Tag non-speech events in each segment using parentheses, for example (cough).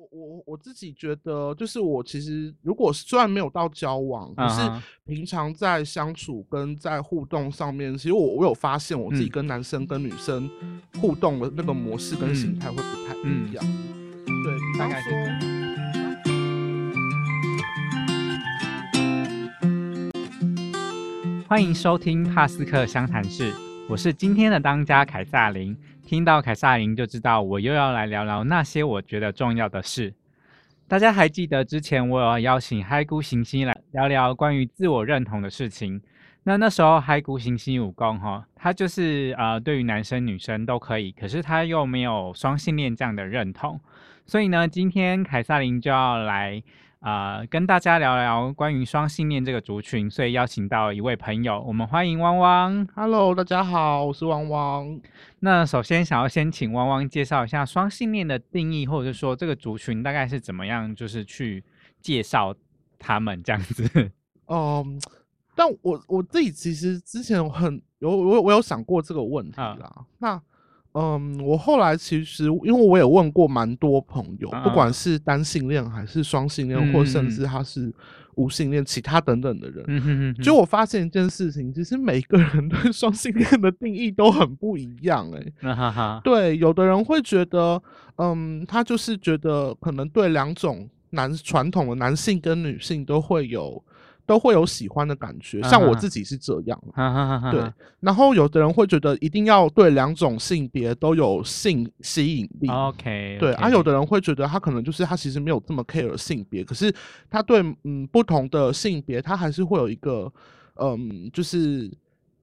我我我自己觉得，就是我其实如果虽然没有到交往，可是平常在相处跟在互动上面，其实我我有发现我自己跟男生跟女生互动的那个模式跟形态会不太一样。对，大概是。欢迎收听帕斯克相谈室，我是今天的当家凯撒琳。听到凯撒琳就知道我又要来聊聊那些我觉得重要的事。大家还记得之前我有邀请嗨姑行星来聊聊关于自我认同的事情。那那时候嗨姑行星武功哈，他就是呃对于男生女生都可以，可是他又没有双性恋这样的认同。所以呢，今天凯撒琳就要来。啊，跟大家聊聊关于双性恋这个族群，所以邀请到一位朋友，我们欢迎汪汪。Hello，大家好，我是汪汪。那首先想要先请汪汪介绍一下双性恋的定义，或者说这个族群大概是怎么样，就是去介绍他们这样子。(laughs) 嗯，但我我自己其实之前很有我我有想过这个问题啦。那嗯，我后来其实因为我也问过蛮多朋友，不管是单性恋还是双性恋，或甚至他是无性恋、其他等等的人，就我发现一件事情，其实每个人对 (laughs) 双性恋的定义都很不一样。哎，对，有的人会觉得，嗯，他就是觉得可能对两种男传统的男性跟女性都会有。都会有喜欢的感觉，像我自己是这样，对。然后有的人会觉得一定要对两种性别都有性吸引力，OK，对。而有的人会觉得他可能就是他其实没有这么 care 性别，可是他对嗯不同的性别，他还是会有一个嗯就是。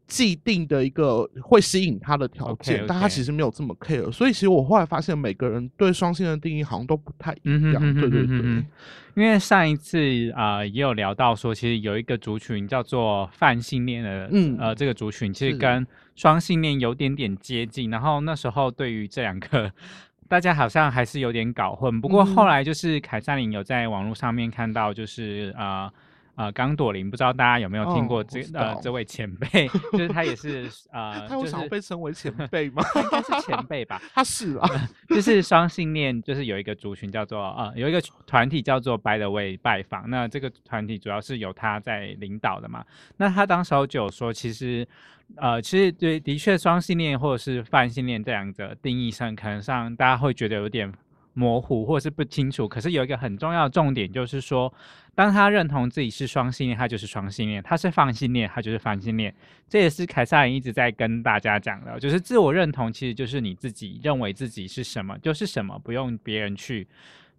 既定的一个会吸引他的条件，但他其实没有这么 care，所以其实我后来发现每个人对双性的定义好像都不太一样，对对对。因为上一次啊也有聊到说，其实有一个族群叫做泛性恋的，嗯。呃这个族群其实跟双性恋有点点接近，然后那时候对于这两个大家好像还是有点搞混，不过后来就是凯撒琳有在网络上面看到，就是啊。呃，刚朵琳，不知道大家有没有听过这呃这位前辈，就是他也是 (laughs) 呃，他为什么被称为前 (laughs) 辈吗？应该是前辈吧，他是啊，(laughs) 就是双性恋，就是有一个族群叫做呃，有一个团体叫做 By the Way 拜访，那这个团体主要是由他在领导的嘛，那他当时候就有说，其实呃，其实对，的确双性恋或者是泛性恋这两个定义上，可能上大家会觉得有点。模糊或者是不清楚，可是有一个很重要的重点，就是说，当他认同自己是双性恋，他就是双性恋；他是放性恋，他就是放性恋。这也是凯撒人一直在跟大家讲的，就是自我认同其实就是你自己认为自己是什么就是什么，不用别人去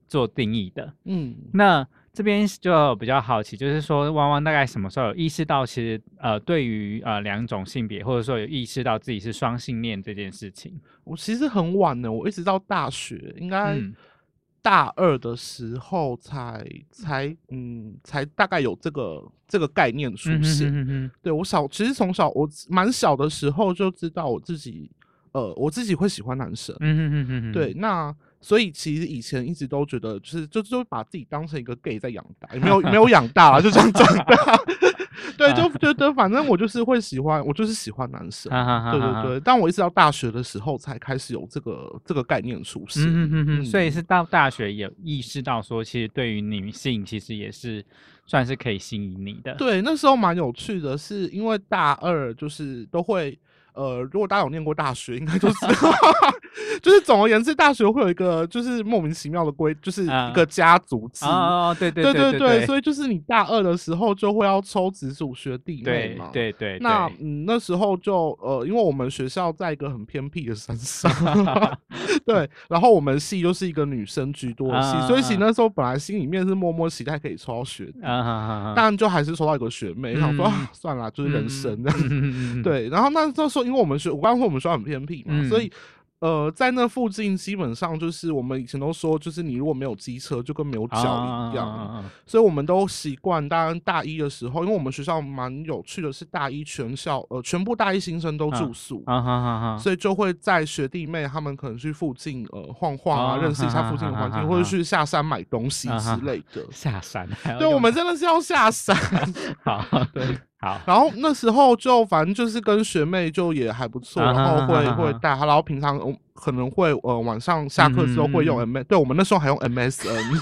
做定义的。嗯，那。这边就比较好奇，就是说汪汪大概什么时候有意识到，其实呃，对于呃两种性别，或者说有意识到自己是双性恋这件事情？我其实很晚呢，我一直到大学，应该大二的时候才才嗯，才大概有这个这个概念出现。对我小，其实从小我蛮小的时候就知道我自己，呃，我自己会喜欢男生。嗯嗯嗯嗯，对，那。所以其实以前一直都觉得，就是就就把自己当成一个 gay 在养大，也没有没有养大，就这样长大。(laughs) 对，就觉得反正我就是会喜欢，我就是喜欢男生。对对对，但我一直到大学的时候才开始有这个这个概念出现。嗯嗯嗯。所以是到大学也意识到说，其实对于女性其实也是算是可以吸引你的。对，那时候蛮有趣的，是因为大二就是都会。呃，如果大家有念过大学，应该就知道，(laughs) 就是总而言之，大学会有一个就是莫名其妙的规，就是一个家族制。哦，对对对对对，所以就是你大二的时候就会要抽直属学弟妹嘛。对对。那嗯，那时候就呃，因为我们学校在一个很偏僻的山上，(laughs) 对，然后我们系又是一个女生居多的系，所以其实那时候本来心里面是默默期待可以抽到学弟，但就还是抽到一个学妹，想说算了，就是人生这样。对，然后那时候。因为我们学，我刚刚说我们学校很偏僻嘛，所以。呃，在那附近基本上就是我们以前都说，就是你如果没有机车，就跟没有脚一样。所以我们都习惯，当然大一的时候，因为我们学校蛮有趣的，是大一全校呃全部大一新生都住宿，所以就会在学弟妹他们可能去附近呃晃晃啊，认识一下附近的环境，或者去下山买东西之类的。下山？对，我们真的是要下山。(laughs) 好，(laughs) 对，好。然后那时候就反正就是跟学妹就也还不错，然后会会带她，然后平常。可能会呃晚上下课之后会用 M，、对我们那时候还用 MSN，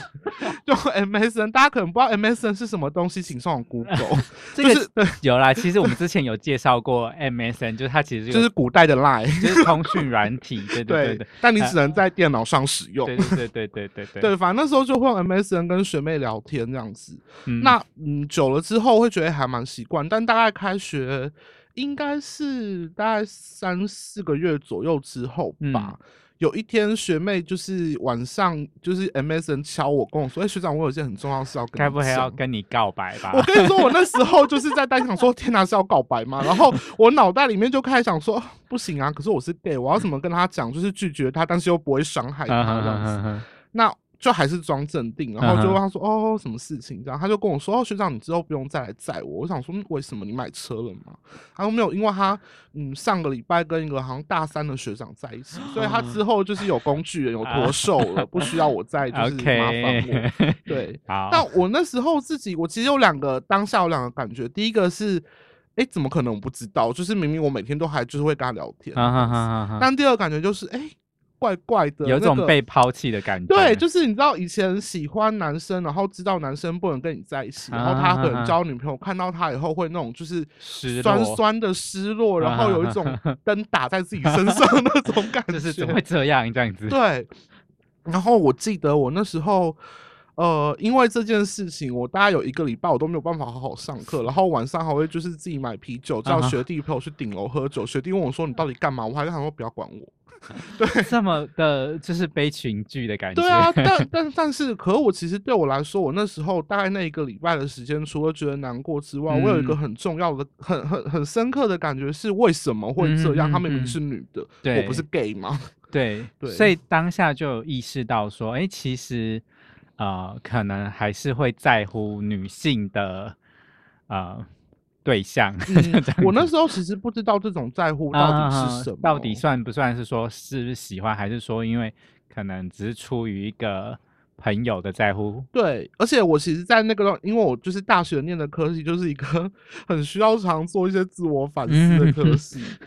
用 (laughs) MSN，大家可能不知道 MSN 是什么东西，请上网 Google，(laughs) 这个就是，有啦，其实我们之前有介绍过 MSN，就是它其实就是古代的 Line，(laughs) 就是通讯软体，对对对对，但你只能在电脑上使用。对对对对对对对，对，反正那时候就会用 MSN 跟学妹聊天这样子。嗯那嗯，久了之后会觉得还蛮习惯，但大概开学应该是大概三四个月左右之后吧。嗯有一天，学妹就是晚上就是 MSN 敲我，跟我说：“哎、学长，我有一件很重要的事要跟你该不会要跟你告白吧？我跟你说，我那时候就是在担心想说，天哪，是要告白吗？然后我脑袋里面就开始想说，不行啊，可是我是 gay，我要怎么跟他讲，就是拒绝他，但是又不会伤害他这样子。嗯那就还是装镇定，然后就问他说：“哦，什么事情？”这样他就跟我说：“哦，学长，你之后不用再来载我。”我想说：“嗯为什么你买车了吗？”他说：“没有，因为他嗯上个礼拜跟一个好像大三的学长在一起，所以他之后就是有工具人，有脱手了，(laughs) 不需要我再就是麻烦我。对，(laughs) 好，但我那时候自己，我其实有两个当下有两个感觉，第一个是，哎，怎么可能我不知道？就是明明我每天都还就是会跟他聊天，啊哈哈哈哈但第二个感觉就是，哎，怪怪的，有一种被抛弃的感觉，对，就是你知道以前喜欢男生，然后知道男生不能跟你在一起，然后他可啊能交女朋友，看到他以后会那种就是酸酸的失落，然后有一种 (laughs) 啊灯打在自己身上那种感觉，就是怎么会这样这样子？对，然后我记得我那时候，呃，因为这件事情，我大概有一个礼拜我都没有办法好好上课，(laughs) 然后晚上还会就是自己买啤酒，叫学弟陪我去顶楼喝酒。学弟问我说：“你到底干嘛？”我还跟他说：“不要管我。(laughs) 这么的，就是悲情剧的”感觉。对啊，但但但是，可是我其实对我来说，我那时候大概那一个礼拜的时间，除了觉得难过之外，我有一个嗯很重要的、很很很深刻的感觉是为什么会这样？嗯嗯她明明嗯是女的，我不是 gay 吗？(laughs) 对对所以当下就有意识到说，哎，其实呃，可能还是会在乎女性的呃对象。(laughs) 嗯我那子时候其实不知道这种在乎到底是什么，啊到底算不算是说是不是喜欢，还是说因为可能只是出于一个朋友的在乎？对，而且我其实，在那个，因为我就是大学念的科系，就是一个 (laughs) 很需要常做一些自我反思的科嗯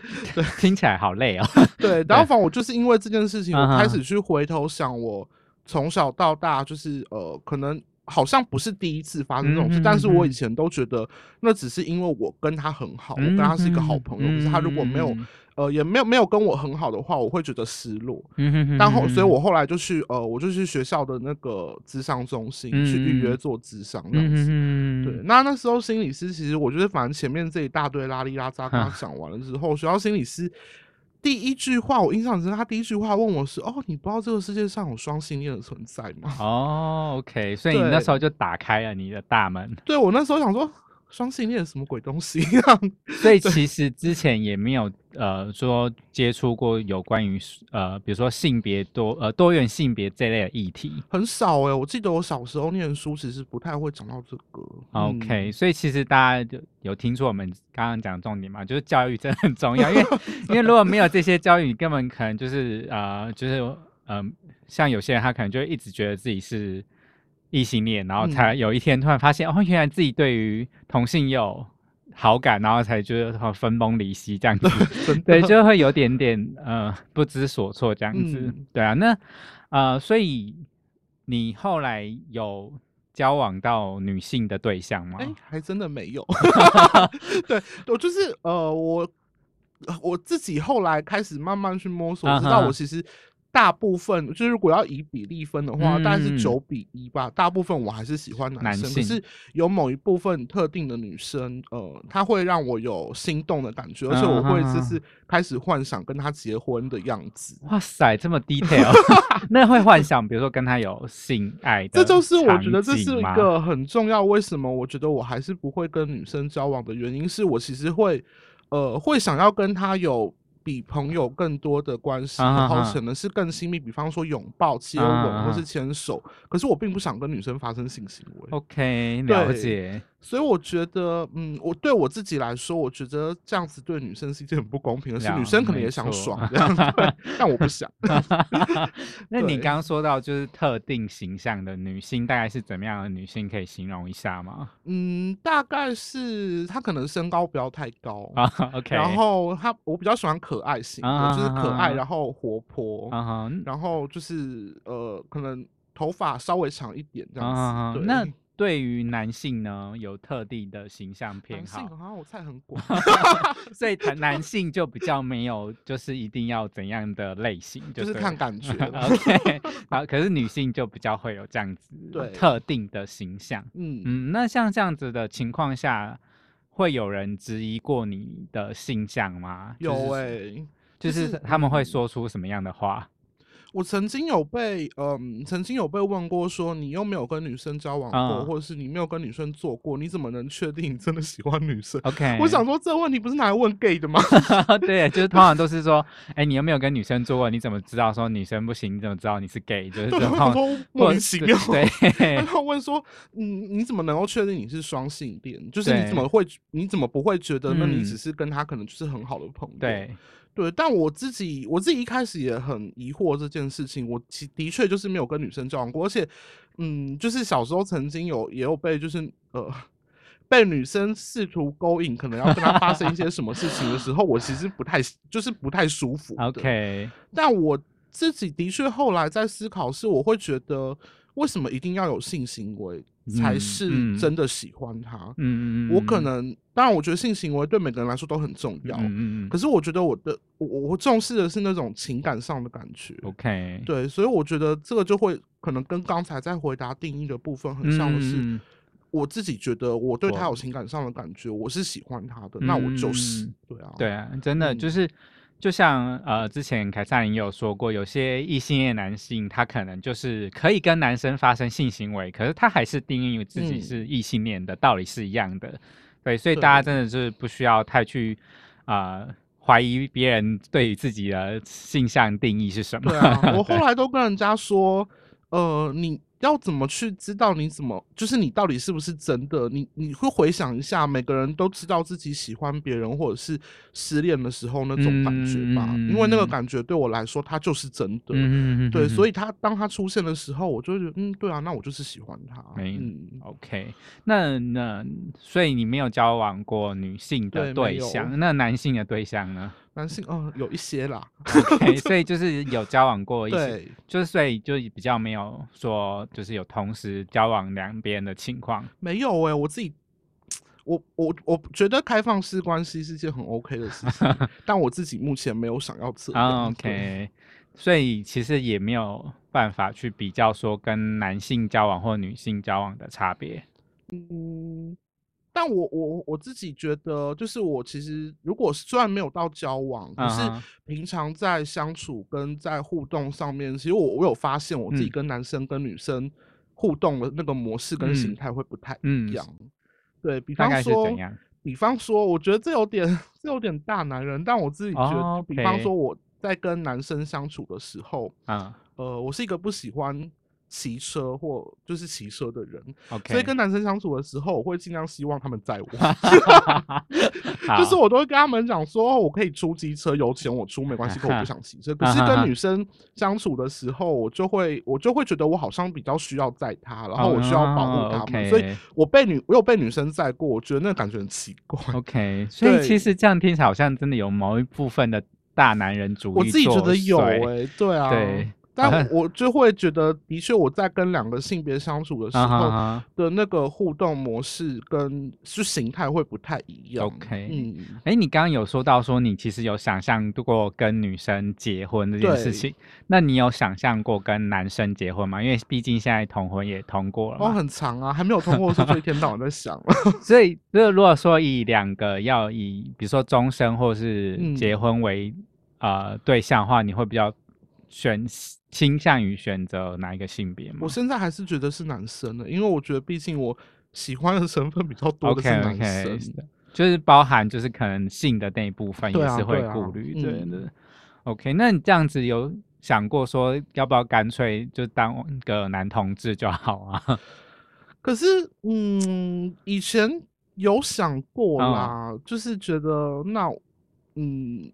(laughs) 对。听起来好累哦。对，然后反正我就是因为这件事情，我开始去回头想，我从小到大，就是呃，可能好像不是第一次发生这种事，嗯但是我以嗯前都觉得那只是因为我跟他很好，我跟他是一个好朋友，可是他如果没有嗯呃也没有没有跟我很好的话，我会觉得失落。嗯哼哼然后，所以我后来就去呃，我就去学校的那个智商中心、去预约嗯做智商这样子。嗯对，那那时候心理师其实我觉得，反正前面这一大堆拉里拉扎跟他啊讲完了之后，学校心理师第一句话我印象很深，他第一句话问我是：“哦，你不知道这个世界上有双性恋的存在吗哦，OK，所以你那时候就打开了你的大门，？”对我那时候想说，双性恋什么鬼东西啊？(laughs) 所以其实之前也没有呃说接触过有关于呃比如说性别多呃多元性别这类的议题。很少哎、我记得我小时候念书其实不太会讲到这个。嗯 OK，、所以其实大家就有听出我们刚刚讲的重点嘛，就是教育真的很重要，因为 (laughs) 因为如果没有这些教育，你根本可能就是呃就是嗯、呃像有些人他可能就一直觉得自己是异性恋，然后嗯才有一天突然发现、哦，原来自己对于同性有好感，然后才觉得哦分崩离析这样子。(laughs) (laughs) 对，就会有点点呃不知所措这样子。嗯对啊，那呃，所以你后来有交往到女性的对象吗？哎、还真的没有。(laughs) 对，我就是呃，我我自己后来开始慢慢去摸索，啊知道我其实大部分就是如果要以比例分的话，大概是嗯九比一吧。大部分我还是喜欢男生，可是有某一部分特定的女生，呃，她会让我有心动的感觉，而且我会啊就是开始幻想跟她结婚的样子。哇塞，这么 detail，(laughs) 那会幻想，比如说跟她有性爱的这就是我觉得这是一个很重要。为什么我觉得我还是不会跟女生交往的原因，是我其实会呃会想要跟她有比朋友更多的关系，啊然后可能是更亲密，比方说拥抱、接啊吻或是啊牵手。可是我并不想跟女生发生性行为。OK 了解。所以我觉得，嗯，我对我自己来说，我觉得这样子对女生是一件很不公平的事。女生可能也想爽这样，对但我不想。(laughs) (laughs) 那你刚刚说到就是特定形象的女性，大概是怎么样的女性？可以形容一下吗？嗯，大概是她可能身高不要太高啊，OK，然后她我比较喜欢可爱型的，啊就是可爱，啊然后活泼，然后就是呃，可能头发稍微长一点这样子。啊，对，那对于男性呢，有特定的形象偏男性好，好像我菜很广，(laughs) 所以男男性就比较没有，就是一定要怎样的类型，就是看感觉。(laughs) OK，好可是女性就比较会有这样子特定的形象。嗯，嗯，那像这样子的情况下，会有人质疑过你的性向吗？有就是哎、就就是是他们会嗯说出什么样的话？我曾经有被嗯，曾经有被问过说，你又没有跟女生交往过，嗯或者是你没有跟女生做过，你怎么能确定你真的喜欢女生？OK，我想说，这个问题不是拿来问 gay 的吗？(laughs) 对，就是通常都是说，哎、你又没有跟女生做过？你怎么知道说女生不行？你怎么知道你是 gay？就是对，这种我想说莫名其妙。对然后问说，嗯，你怎么能够确定你是双性恋？就是你怎么会，你怎么不会觉得，那你嗯只是跟他可能就是很好的朋友？对，对，但我自己我自己一开始也很疑惑这件事情，我其的确就是没有跟女生交往过，而且，嗯，就是小时候曾经有也有被就是呃被女生试图勾引，可能要跟她发生一些什么事情的时候，我其实不太就是不太舒服。OK，但我自己的确后来在思考，是我会觉得为什么一定要有性行为才嗯是嗯。真的喜欢他？嗯嗯嗯，我可能当然，我觉得性行为对每个人来说都很重要。嗯嗯。嗯可是我觉得我的我我我重视的是那种情感上的感觉，，OK，对，所以我觉得这个就会可能跟刚才在回答定义的部分很像的是，嗯。我自己觉得我对他有情感上的感觉，我是喜欢他的，那我就是。嗯对啊，对啊，真的嗯就。是，就像呃，之前凯撒琳有说过，有些异性恋男性他可能就是可以跟男生发生性行为，可是他还是定义自己嗯是异性恋的，道理是一样的。对，所以大家真的是不需要太去啊、呃怀疑别人对自己的性向定义是什么。对啊，(laughs) 我后来都跟人家说，呃，你要怎么去知道你怎么，就是你到底是不是真的？你你会回想一下，每个人都知道自己喜欢别人或者是失恋的时候那种感觉吧，因为那个嗯感觉对我来说，它就是真的。嗯对，所以以他当他出现的时候，我就觉得，嗯，对啊，那我就是喜欢他。没嗯，OK，那那所以你没有交往过女性的对象，那男性的对象呢？男性，哦、有一些啦。OK，(laughs) 所以就是有交往过一些，对，就是所以就比较没有说就是有同时交往两边的情况。没有哎、我自己，我我我觉得开放式关系是件很 OK 的事情，(laughs) 但我自己目前没有想要这样。啊对 OK，所以其实也没有办法去比较说跟男性交往或女性交往的差别。嗯，但我我我自己觉得，就是我其实如果虽然没有到交往，可是平常在相处跟在互动上面，其实我我有发现我自己嗯跟男生跟女生互动的那个模式跟形嗯态会不太嗯一样。对比方说？比方说，我觉得这有点这有点大男人，但我自己觉得，哦比方说我在跟男生相处的时候，嗯呃，我是一个不喜欢骑车或就是骑车的人，，OK，所以跟男生相处的时候，我会尽量希望他们载我，(laughs) 好。就是我都会跟他们讲说，哦我可以出机车，有钱我出没关系，可我不想骑车。可是跟女生相处的时候，我就会我就会觉得我好像比较需要载她，然后我需要保护哦她们，所以我被女我有被女生载过，我觉得那个感觉很奇怪。OK，所以其实这样听起来好像真的有某一部分的大男人主义我自己觉得有祟哎、对啊，对但我就会觉得，的确我在跟两个性别相处的时候哈的那个互动模式跟是形态会不太一样。OK 嗯，哎，你刚刚有说到说你其实有想象过跟女生结婚这件事情，那你有想象过跟男生结婚吗？因为毕竟现在同婚也通过了哦，很长啊，还没有通过的时候就一天到晚在想。(laughs) 所以如果如果说以两个要以比如说终身或是嗯结婚为、呃对象的话，你会比较选倾向于选择哪一个性别吗我现在还是觉得是男生的，因为我觉得毕竟我喜欢的成分比较多的是？OK。就是包含就是可能性的那一部分也是会对啊顾虑，对嗯的。OK，那你这样子有想过说要不要干脆就当个男同志就好啊？(laughs) 可是，嗯，以前有想过嗯啦，就是觉得那，嗯，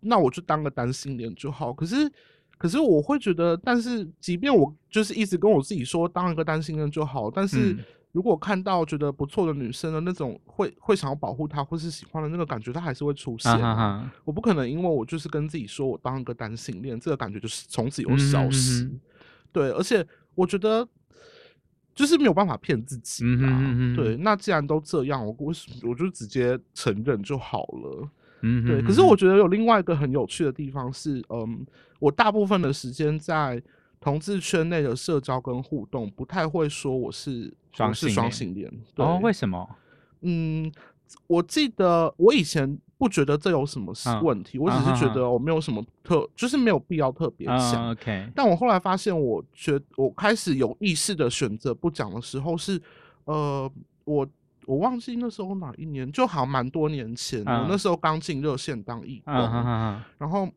那我就当个单性恋就好。可是，可是我会觉得，但是即便我就是一直跟我自己说当一个单性恋就好，但是嗯如果看到觉得不错的女生的那种会会想要保护她或是喜欢的那个感觉，它还是会出现、啊哈啊。哈我不可能因为我就是跟自己说我当一个单性恋，这个感觉就是从此以后消失。对，而且我觉得就是没有办法骗自己嗯哼。嗯哼对，那既然都这样，我我就直接承认就好了？嗯对，可是我觉得有另外一个很有趣的地方是，嗯，我大部分的时间在同志圈内的社交跟互动，不太会说我是我是双性恋哦，为什么？嗯，我记得我以前不觉得这有什么嗯问题，我只是觉得我没有什么特，就是没有必要特别讲。嗯，OK，但我后来发现，我觉我开始有意识的选择不讲的时候是，呃，我我忘记那时候哪一年，就好像蛮多年前，我那嗯。时候刚进热线当义工，然后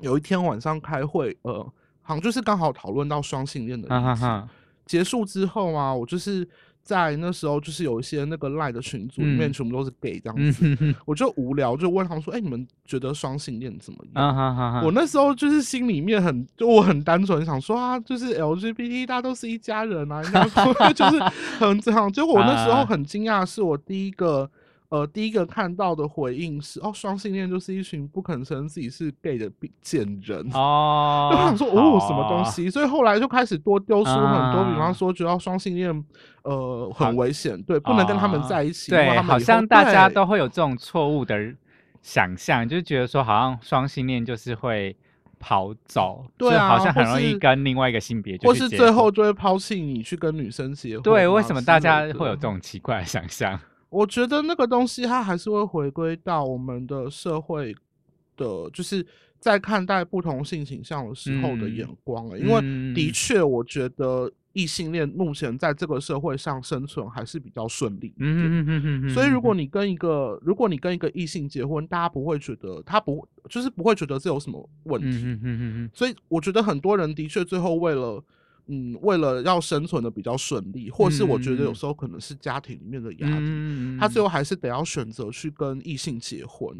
有一天晚上开会，呃，好像就是刚好讨论到双性恋的哼，议结束之后啊，我就是在那时候就是有一些那个赖的群组里面嗯全部都是 gay 这样嗯子，我就无聊就问他们说，哎、你们觉得双性恋怎么样？啊哈哈哈，我那时候就是心里面很，就我很单纯想说啊，就是 LGBT 大家都是一家人啊，应该就是 (laughs) 很这样。结果我那时候啊很惊讶，是我第一个呃第一个看到的回应是哦，双性恋就是一群不肯承认自己是 gay 的贱贱人。哦，就我想说哦，什么东？西？所以后来就开始多丢出很多，比啊方说觉得双性恋呃很危险，对，不能跟他们哦在一起，对，好像大家都会有这种错误的想象，就觉得说好像双性恋就是会跑走，对啊好像很容易是跟另外一个性别就或是最后就会抛弃你去跟女生结婚啊。对，为什么大家会有这种奇怪的想象？我觉得那个东西它还是会回归到我们的社会的，就是在看待不同性倾向的时候的嗯眼光、欸。因为的嗯确，我觉得异性恋目前在这个社会上生存还是比较顺利嗯嗯。嗯哼哼哼哼所以，如果你你跟一个，如果你跟一个异性结婚，大家不会觉得他不，就是不会觉得这有什么问题。嗯哼哼哼哼所以我觉得很多人的确最后为了，嗯，为了要生存的比较顺利，或是我觉得有嗯时候可能是家庭里面的压力，嗯他最后还是得要选择去跟异性结婚。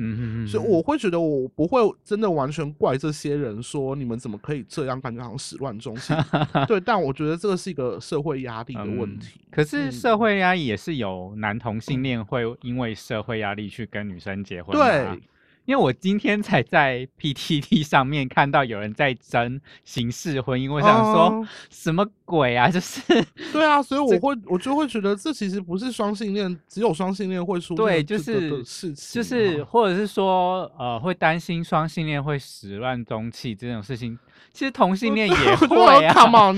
所以我会觉得我不会真的完全怪这些人说你们怎么可以这样，感觉好像始乱终弃。(laughs) 对，但我觉得这个是一个社会压力的问嗯题。可是社嗯会压力也是有男同性恋会因为社会压力去跟女生结婚对，因为我今天才在 PTT 上面看到有人在争形式婚姻，我想说、哦什么鬼啊？就是 (laughs) 对啊，所以我会我就会觉得这其实不是双性恋，只有双性恋会出对就是的事情就啊，是或者是说呃会担心双性恋会始乱终弃这种事情，其实同性恋也会啊。，Come on，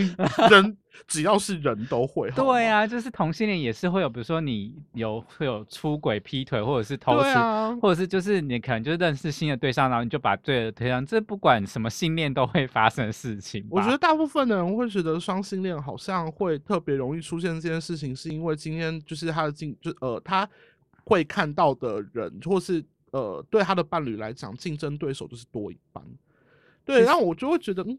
人只要是人都会，对啊，就是同性恋也是会有，比如说你有会有出轨、劈腿，或者是偷吃，啊，或者是就是你可能就认识新的对象，然后你就把对的对象，这不管什么性恋都会发生的事情。我觉得大部分的人会觉得双性恋好像会特别容易出现这件事情，是因为今天就是他的竞，就呃他会看到的人，或是呃对他的伴侣来讲，竞争对手就是多一半。对，然后我就会觉得，嗯，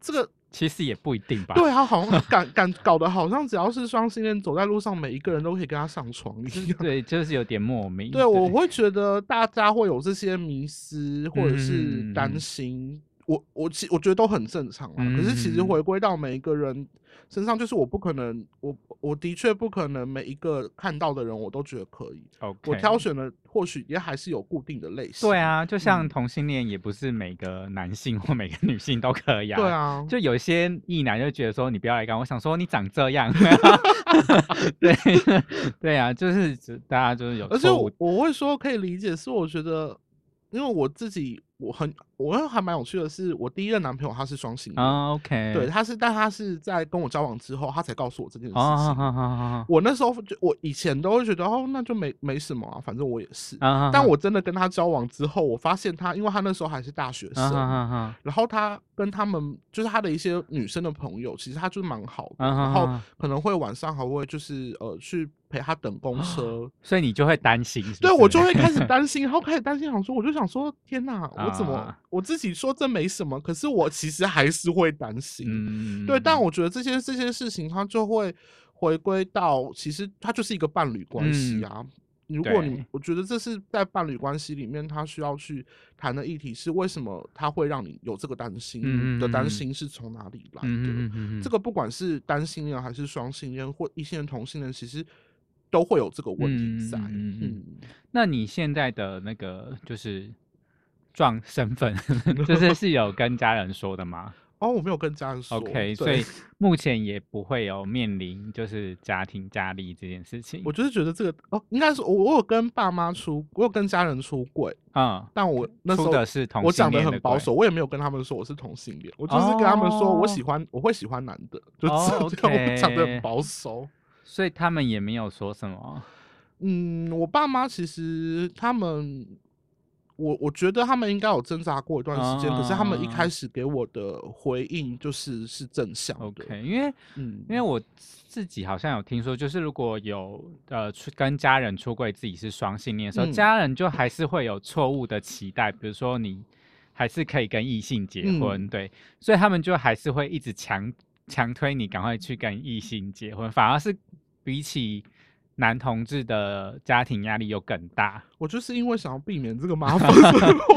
这个其实也不一定吧。对他好像感感 (laughs) 搞得好像只要是双性恋，走在路上每一个人都可以跟他上床一样。对，就是有点莫名。对，我会觉得大家会有这些迷失或者是嗯担心，我我其我觉得都很正常啊。可是其实嗯回归到每一个人身上，就是我不可能，我我的确不可能每一个看到的人我都觉得可以。OK，我挑选的或许也还是有固定的类型。对，啊，就像嗯同性恋，也不是每个男性或每个女性都可以啊。对。啊，就有一些异男就觉得说你不要来干，我想说你长这样，(laughs) 对对啊，就是大家就是有而且我我会说可以理解，是我觉得，因为我自己我很我还蛮有趣的是，我第一任男朋友他是双性恋。啊，OK，对，他是，但他是在跟我交往之后，他才告诉我这件事情。我那时候就，我以前都会觉得，哦，那就没没什么啊，反正我也是。啊，但我真的跟他交往之后，我发现他，因为他那时候还是大学生，啊然后他跟他们就是他的一些女生的朋友，其实他就是蛮好然后可能会晚上还会就是呃去陪他等公车。所以你就会担心是是，对，我就会开始 (laughs) 担心，然后开始担心，想说，我就想说，天哪，我怎么、啊我自己说这没什么，可是我其实还是会担心。嗯，对，但我觉得这些这些事情，它就会回归到，其实它就是一个伴侣关系嗯啊。如果你，我觉得这是在伴侣关系里面，他需要去谈的议题是为什么他会让你有这个担心，嗯的担心是从哪里来的？这个不管是单性恋还是双性恋或异性恋、同性恋，其实都会有这个问题在。嗯，那你现在的那个就是状身份，(laughs) 就是是有跟家人说的吗 (laughs) 哦，我没有跟家人说。？OK，所以目前也不会有面临就是家庭家力这件事情。我就是觉得这个哦，应该是我我有跟爸妈出，我有跟家人出柜，嗯，但我那时候的是同性我讲的恋很保守，我也没有跟他们说我是同性恋，我就是跟他们说我喜欢，我会喜欢男的，就哦这样，(laughs) 我讲的很保守。所以他们也没有说什么。嗯，我爸妈其实他们，我我觉得他们应该有挣扎过一段时间，可是他们一开啊。始给我的回应就是是正向的。OK，因为嗯，因为我自己好像有听说，就是如果有呃出跟家人出柜自己是双性恋的时候，嗯。家人就还是会有错误的期待，比如说你还是可以跟异性结婚，嗯。对，所以他们就还是会一直强强推你赶快去跟异性结婚，反而是比起男同志的家庭压力又更大。我就是因为想要避免这个麻烦，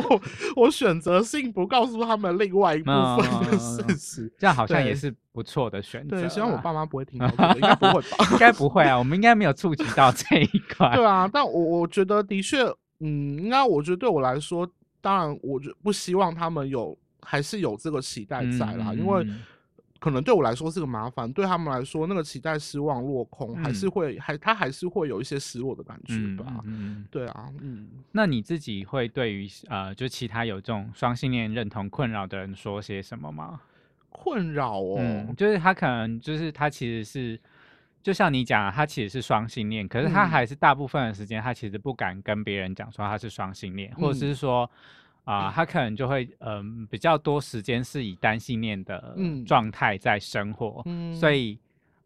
我我选择性不告诉他们另外一部分的事实。这样好像也是不错的选择啦。对，希望我爸妈不会听到这个，应该不会吧？(laughs) 应该不会啊，我们应该没有触及到这一 (laughs) 块。对啊，但我我觉得的确，嗯，应该我觉得对我来说，当然，我就不希望他们有还是有这个期待在啦，因为嗯可能对我来说是个麻烦，对他们来说那个期待失望落空，还是嗯。会还他还是会有一些失落的感觉嗯吧。嗯嗯对啊，嗯，那你自己会对于呃，就其他有这种双性恋认同困扰的人说些什么吗？困扰哦，嗯，就是他可能就是他其实是，就像你讲，他其实是双性恋，可是他嗯。还是大部分的时间他其实不敢跟别人讲说他是双性恋，或者是嗯说啊、他可能就会嗯、比较多时间是以单性恋的嗯。状态在生活，嗯，所以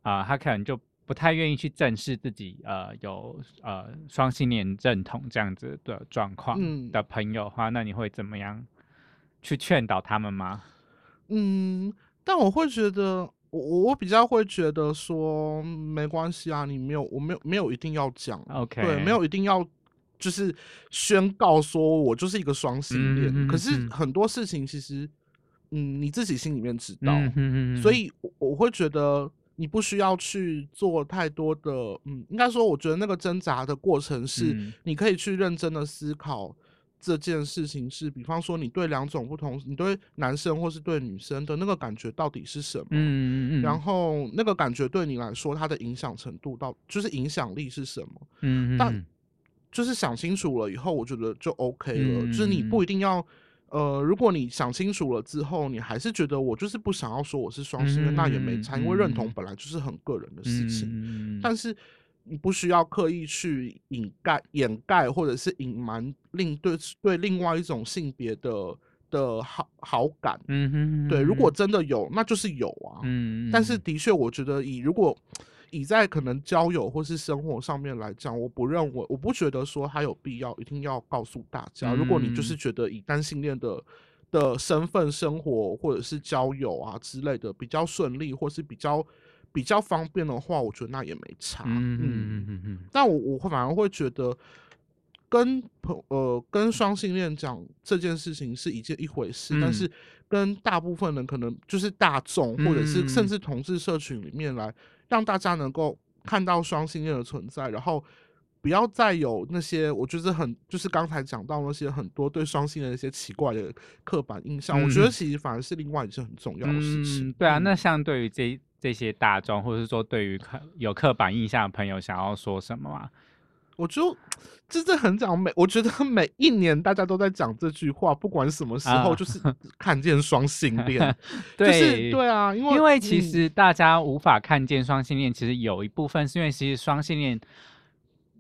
啊、他可能就不太愿意去正视自己呃有呃双性恋认同这样子的状况嗯。的朋友的话，那你会怎么样去劝导他们吗？嗯，但我会觉得，我我我比较会觉得说，嗯没关系啊，你没有，我没有没有一定要讲 OK 对，没有一定要就是宣告说我就是一个双性恋。嗯可是很多事情其实，嗯，你自己心里面知道，嗯所以我我会觉得。你不需要去做太多的，嗯，应该说，我觉得那个挣扎的过程是，嗯你可以去认真的思考这件事情是，比方说你对两种不同，你对男生或是对女生的那个感觉到底是什么？嗯嗯嗯，然后那个感觉对你来说，它的影响程度到就是影响力是什么？嗯就是想清楚了以后，我觉得就 OK 了。就是你嗯不一定要，呃，如果你想清楚了之后，你还是觉得我就是不想要说我是双性恋，那也没差，因为认同嗯本来就是很个人的事情。嗯但是你不需要刻意去掩盖、掩盖或者是隐瞒另对对另外一种性别的的好好感。嗯哼对，如果真的有，那就是有啊。嗯，但是的确，我觉得以如果以在可能交友或是生活上面来讲，我不认为，我不觉得说他有必要一定要告诉大家。如果你就是嗯觉得以单性恋的的身份生活或者是交友啊之类的比较顺利，或是比较比较方便的话，我觉得那也没差。嗯嗯嗯嗯但我我会反而会觉得，跟朋呃跟双性恋讲这件事情是一件一回事，但嗯是跟大部分人可能就是大众或者是甚嗯至同志社群里面来，让大家能够看到双性恋的存在，然后。不要再有那些，我觉得很就是刚才讲到那些很多对双性恋的一些奇怪的刻板印象，我觉得嗯其实反而是另外一件很重要的事情。嗯，对啊，嗯那相对于这这些大众，或者是说对于刻有刻板印象的朋友，想要说什么吗？我就真的很讲每，我觉得 (laughs) 每一年大家都在讲这句话，不管什么时候，啊就是看见双性 (laughs) 恋，就对，是对啊，因为因为其嗯实大家无法看见双性恋，其实有一部分是因为其实双性恋，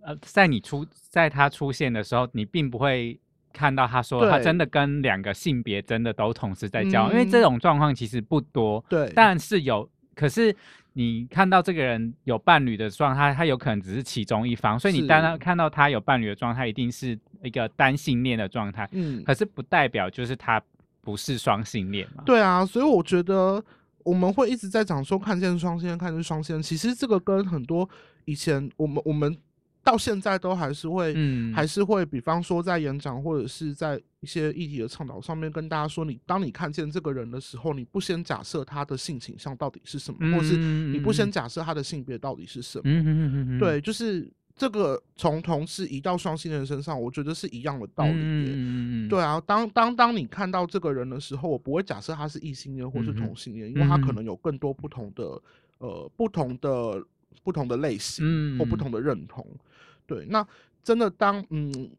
呃，在你出在他出现的时候，你并不会看到他说他真的跟两个性别真的都同时在交往，因为这嗯。种状况其实不多，对，但是有，可是你看到这个人有伴侣的状态，他有可能只是其中一方，所以你是当他看到他有伴侣的状态，一定是一个单性恋的状态，嗯，可是不代表就是他不是双性恋嘛。对啊，所以我觉得我们会一直在讲说看见双性恋，看见双性恋，其实这个跟很多以前我们我们到现在都还是会，嗯。还是会，比方说在演讲或者是在一些议题的倡导上面跟大家说，你当你看见这个人的时候，你不先假设他的性倾向到底是什么，或是你不先假设他的性别到底是什么，对，就是这个从同事移到双性人身上，我觉得是一样的道理耶。嗯对啊，当当当你看到这个人的时候，我不会假设他是异性恋或是同性恋，因为他可能有更多不同的呃不同的不同的类型嗯或不同的认同。对，那真的当嗯。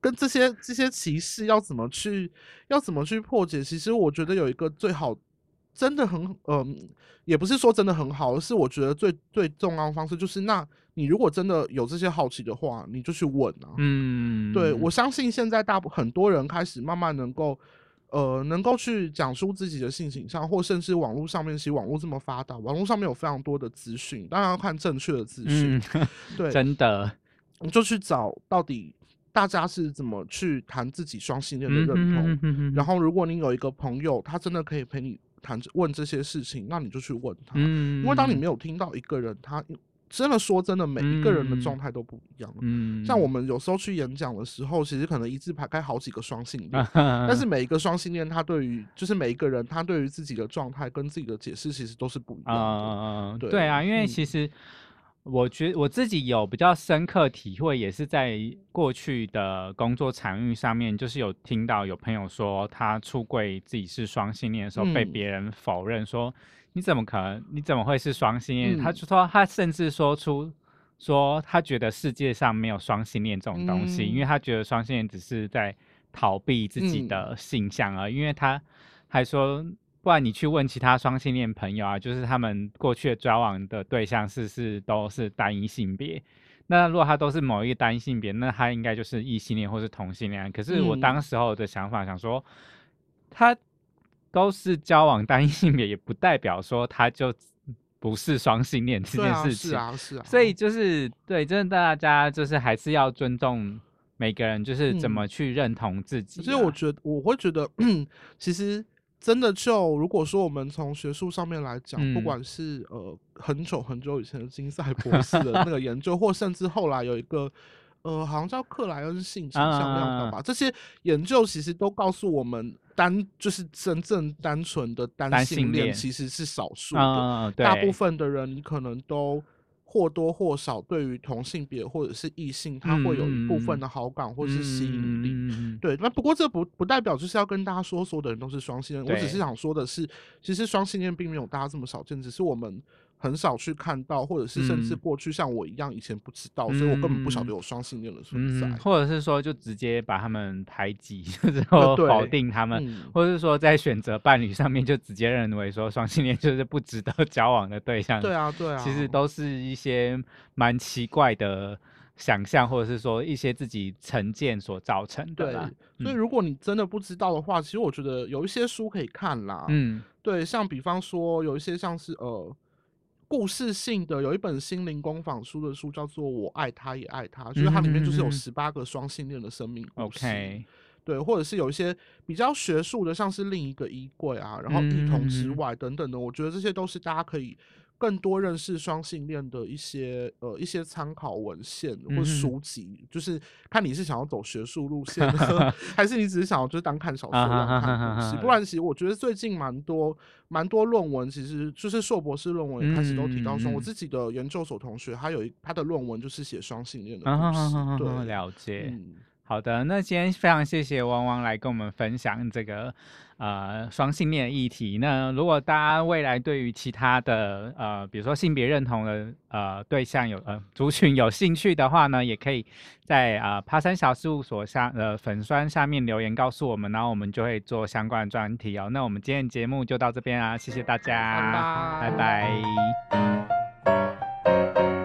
跟这些这些歧视要怎么去要怎么去破解？其实我觉得有一个最好，真的很嗯、也不是说真的很好，而是我觉得最最重要的方式就是，那你如果真的有这些好奇的话，你就去问啊。嗯，对，我相信现在大部很多人开始慢慢能够，呃，能够去讲述自己的性倾向，或甚至网络上面，其实网络这么发达，网络上面有非常多的资讯，当然要看正确的资讯。嗯，对，(laughs) 真的，你就去找到底大家是怎么去谈自己双性恋的认同。同然后，如果你有一个朋友，他真的可以陪你谈这问这些事情，那你就去问他。嗯，因为当你没有听到一个人，他真的说真的，每一个人的嗯状态都不一样。嗯，像我们有时候去演讲的时候，其实可能一字排开好几个双性恋，(laughs) 但但是每一个双性恋，他对于就是每一个人，他对于自己的状态跟自己的解释，其实都是不一样的。嗯，对对啊，因为嗯其实我觉我自己有比较深刻体会，也是在过去的工作场域上面，就是有听到有朋友说他出柜自己是双性恋的时候，被嗯别人否认说你怎么可能？你怎么会是双性恋？他嗯就说他甚至说出。说他觉得世界上没有双性恋这种东西，因为嗯他觉得双性恋只是在逃避自己嗯的性向而已，因为他还说，不然你去问其他双性恋朋友啊，就是他们过去的交往的对象是是都是单一性别。那如果他都是某一个单一性别，那他应该就是异性恋或是同性恋。可是我嗯当时候的想法想说，他都是交往单一性别，也不代表说他就不是双性恋这件事情。是啊，是啊。所以就是对，真的大家就是还是要尊重每个人，就是怎嗯么去认同自己啊。所以我觉得，我会觉得，(clears throat) 其实真的就如果说我们从学术上面来讲，不嗯管是呃很久很久以前的金赛博士的那个研究，或甚至后来有一个。呃，好像叫克莱恩性倾向量表吧，这些研究其实都告诉我们单，就是真正单纯的单单性性恋恋其实是少数的。嗯，大部分的人，你可能都或多或少对于同性别或者是异性，他会有一部分的好感或是吸引力。力。对，那不过这不不代表就是要跟大家说所有的人都是双性恋，我只是想说的是，其实双性恋并没有大家这么少见，只是我们很少去看到，或者是甚至嗯过去像我一样以前不知道，所以我根本不晓得有双性恋的存在。嗯，或者是说就直接把他们排挤，(laughs) 就是说否定他们，嗯，或者是说在选择伴侣上面就直接认为说双性恋就是不值得 (laughs) 交往的对象。对啊，对啊，其实都是一些蛮奇怪的想象，或者是说一些自己成见所造成的对啦。。所以嗯如果你真的不知道的话，其实我觉得有一些书可以看啦。嗯对，像比方说有一些像是呃故事性的，有一本心灵工坊书的书叫做《我爱他也爱他》，就是它里面就是有十八个双性恋的生命故事。，OK，对，或者是有一些比较学术的，像是另一个衣柜啊，然后异同之嗯外等等的，我觉得这些都是大家可以更多认识双性恋的一些呃一些参考文献或书籍，就是看你是想要走学术路线呢，(laughs) 还是你只是想要就是当看小说看故事。不然，其实我觉得最近蛮多蛮多论文，其实就是硕博士论文也开始都提到说，我自己的研究所同学，他有一他的论文就是写双性恋的故事，对，了解。嗯。好的，那今天非常谢谢汪汪来跟我们分享这个呃双性恋议题。那如果大家未来对于其他的呃，比如说性别认同的呃对象有呃族群有兴趣的话呢，也可以在啊、呃、爬山小事务所下呃粉砖下面留言告诉我们，然后我们就会做相关的专题哦。那我们今天的节目就到这边啊，谢谢大家，拜拜拜拜